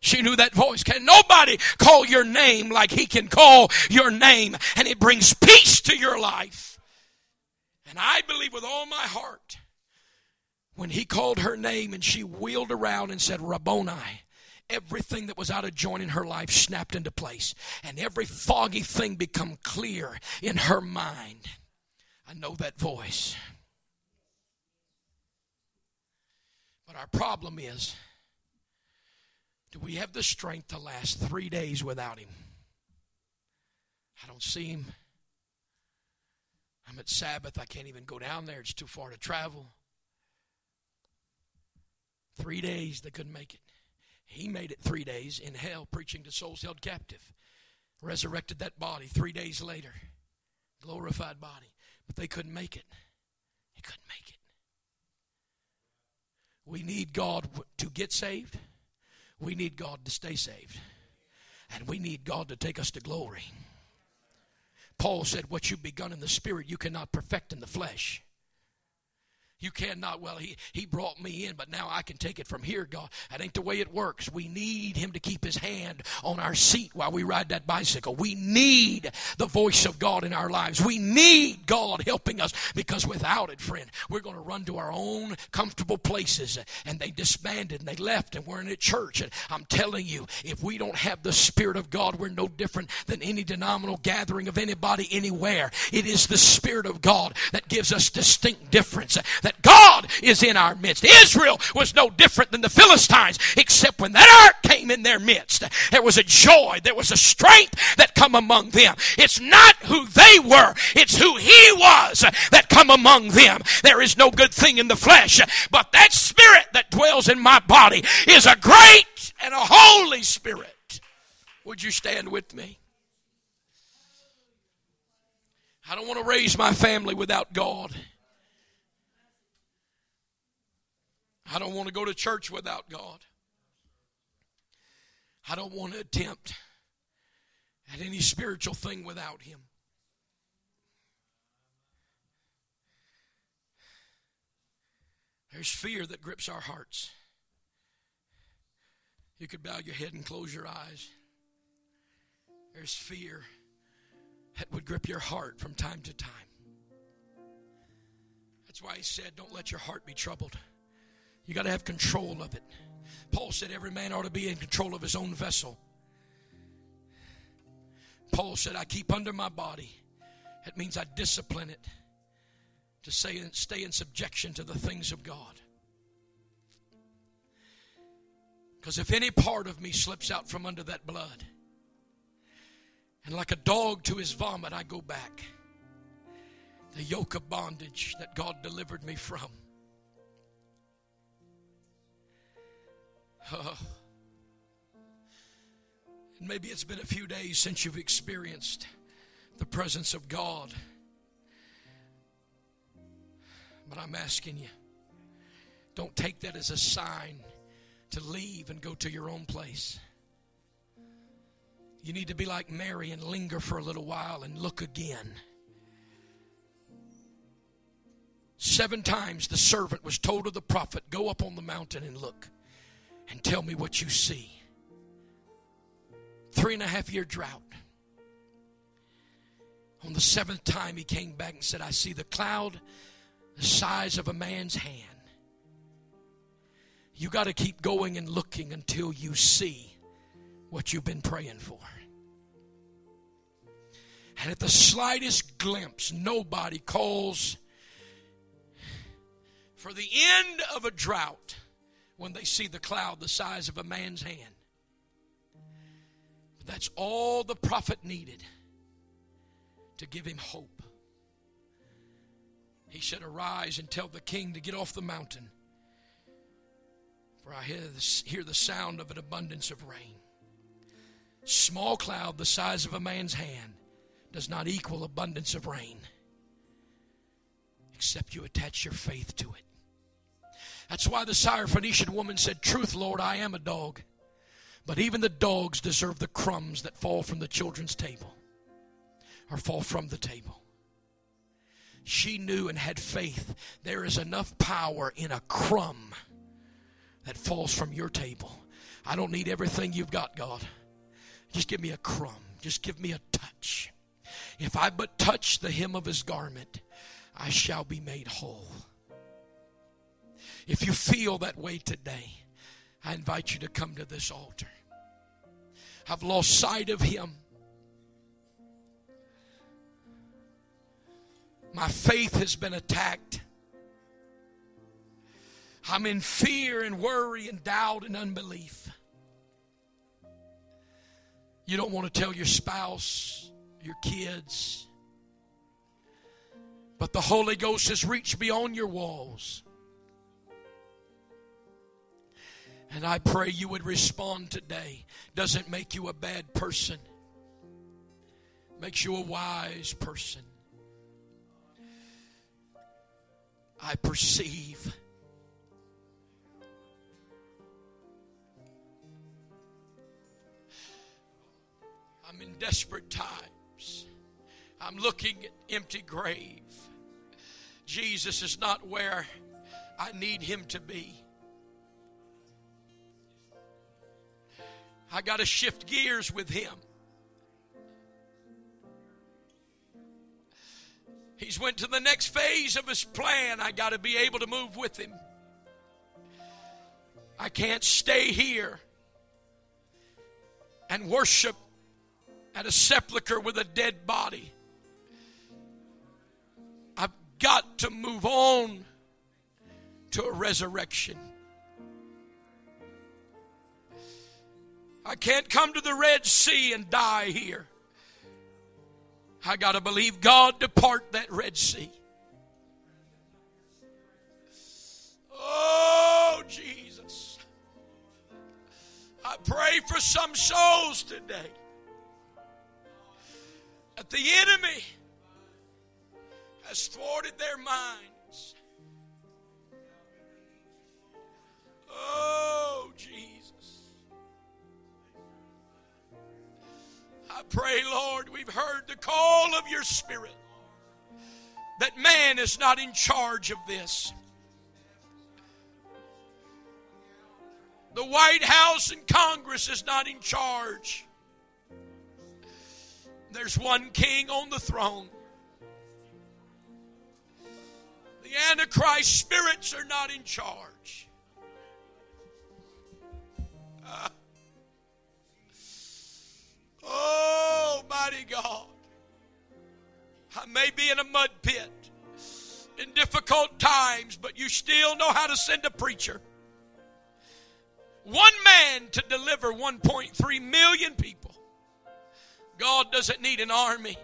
She knew that voice. Can nobody call your name like he can call your name? And it brings peace to your life. And I believe with all my heart, when he called her name and she wheeled around and said, Rabboni, everything that was out of joint in her life snapped into place. And every foggy thing become clear in her mind. I know that voice. But our problem is, do we have the strength to last three days without him? I don't see him. I'm at Sabbath. I can't even go down there. It's too far to travel. Three days, they couldn't make it. He made it three days in hell, preaching to souls held captive. Resurrected that body three days later. Glorified body. But they couldn't make it. They couldn't make it. We need God to get saved. We need God to stay saved. And we need God to take us to glory. Paul said, What you've begun in the spirit, you cannot perfect in the flesh. You cannot, well, he, he brought me in, but now I can take it from here, God. That ain't the way it works. We need him to keep his hand on our seat while we ride that bicycle. We need the voice of God in our lives. We need God helping us because without it, friend, we're going to run to our own comfortable places. And they disbanded and they left and we're in a church. And I'm telling you, if we don't have the Spirit of God, we're no different than any denominational gathering of anybody anywhere. It is the Spirit of God that gives us distinct difference that God is in our midst. Israel was no different than the Philistines, except when that ark came in their midst, there was a joy, there was a strength that come among them. It's not who they were, it's who He was that come among them. There is no good thing in the flesh, but that Spirit that dwells in my body is a great and a holy Spirit. Would you stand with me? I don't want to raise my family without God. I don't want to go to church without God. I don't want to attempt at any spiritual thing without Him. There's fear that grips our hearts. You could bow your head and close your eyes. There's fear that would grip your heart from time to time. That's why he said, Don't let your heart be troubled. You got to have control of it. Paul said every man ought to be in control of his own vessel. Paul said, I keep under my body. It means I discipline it to say, stay in subjection to the things of God. Because if any part of me slips out from under that blood, and like a dog to his vomit, I go back. The yoke of bondage that God delivered me from Uh, and maybe it's been a few days since you've experienced the presence of God. But I'm asking you, don't take that as a sign to leave and go to your own place. You need to be like Mary and linger for a little while and look again. Seven times the servant was told of the prophet, Go up on the mountain and look and tell me what you see. Three and a half year drought. On the seventh time, he came back and said, I see the cloud the size of a man's hand. You got to keep going and looking until you see what you've been praying for. And at the slightest glimpse, nobody calls for the end of a drought when they see the cloud the size of a man's hand. But that's all the prophet needed to give him hope. He said, Arise and tell the king to get off the mountain, for I hear hear the sound of an abundance of rain. Small cloud the size of a man's hand does not equal abundance of rain, except you attach your faith to it. That's why the Syrophoenician woman said, Truth, Lord, I am a dog. But even the dogs deserve the crumbs that fall from the children's table or fall from the table. She knew and had faith there is enough power in a crumb that falls from your table. I don't need everything you've got, God. Just give me a crumb. Just give me a touch. If I but touch the hem of his garment, I shall be made whole. If you feel that way today, I invite you to come to this altar. I've lost sight of Him. My faith has been attacked. I'm in fear and worry and doubt and unbelief. You don't want to tell your spouse, your kids, but the Holy Ghost has reached beyond your walls. And I pray you would respond today. Doesn't make you a bad person, makes you a wise person. I perceive. I'm in desperate times. I'm looking at empty grave. Jesus is not where I need him to be. I got to shift gears with him. He's went to the next phase of his plan. I got to be able to move with him. I can't stay here and worship at a sepulcher with a dead body. I've got to move on to a resurrection. I can't come to the Red Sea and die here. I got to believe God to part that Red Sea. Oh, Jesus. I pray for some souls today that the enemy has thwarted their minds. Pray, Lord, we've heard the call of your Spirit that man is not in charge of this. The White House and Congress is not in charge. There's one king on the throne. The Antichrist spirits are not in charge. Uh, oh, mighty God. I may be in a mud pit in difficult times, but you still know how to send a preacher. One man to deliver 1.3 million people. God doesn't need an army.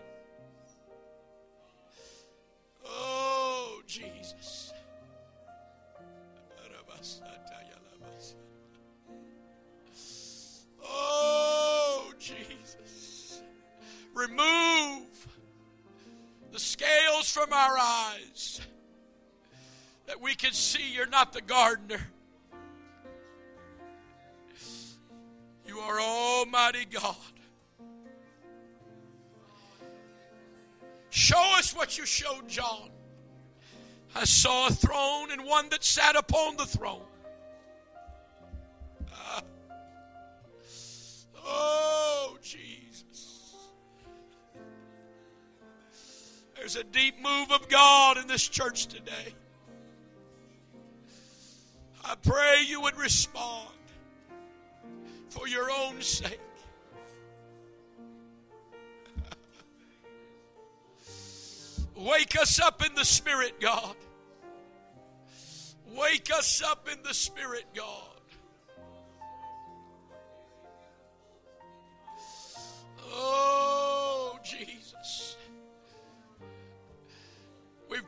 Remove the scales from our eyes that we can see you're not the gardener. You are Almighty God. Show us what you showed John. I saw a throne and one that sat upon the throne. Uh, oh, Jesus. There's a deep move of God in this church today. I pray you would respond for your own sake. Wake us up in the Spirit, God. Wake us up in the Spirit, God.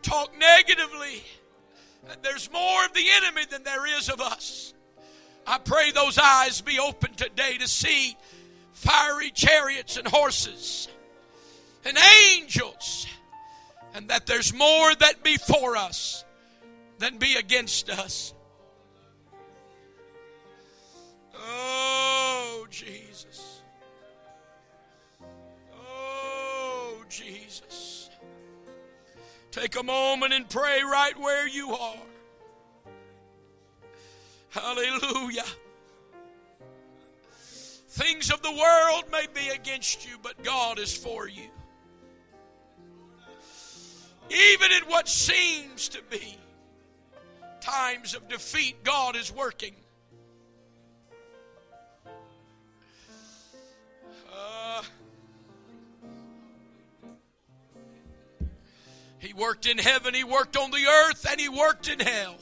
We've negatively, there's more of the enemy than there is of us. I pray those eyes be open today to see fiery chariots and horses and angels and that there's more that be for us than be against us. Oh, Jesus. Oh, Jesus. Take a moment and pray right where you are. Hallelujah. Things of the world may be against you, but God is for you even in what seems to be times of defeat, God is working. He worked in heaven, He worked on the earth, and He worked in hell.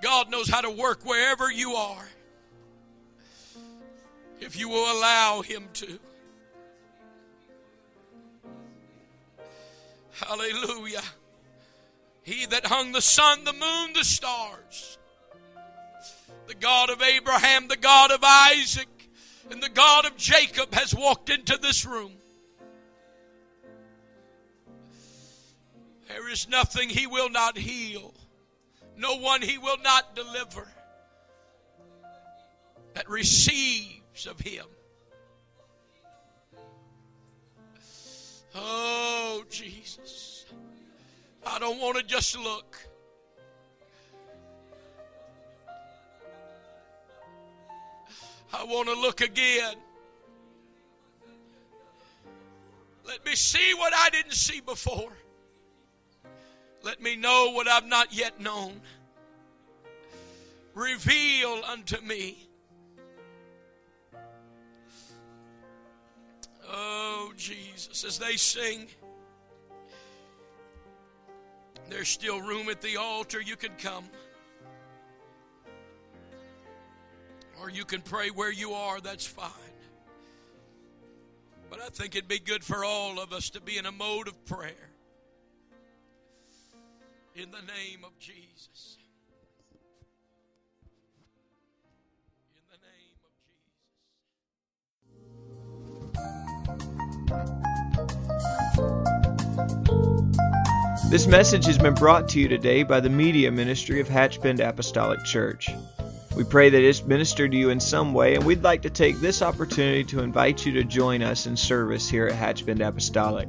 God knows how to work wherever you are if you will allow Him to. Hallelujah. He that hung the sun, the moon, the stars. The God of Abraham, the God of Isaac, and the God of Jacob has walked into this room. There is nothing he will not heal, no one he will not deliver that receives of him. Oh, Jesus. I don't want to just look. I want to look again. Let me see what I didn't see before. Let me know what I've not yet known. Reveal unto me. Oh, Jesus, as they sing, there's still room at the altar. You can come. Or you can pray where you are, that's fine. But I think it'd be good for all of us to be in a mode of prayer. In the name of Jesus. In the name of Jesus. This message has been brought to you today by the Media Ministry of Hatchbend Apostolic Church. We pray that it's ministered to you in some way, and we'd like to take this opportunity to invite you to join us in service here at Hatchbend Apostolic.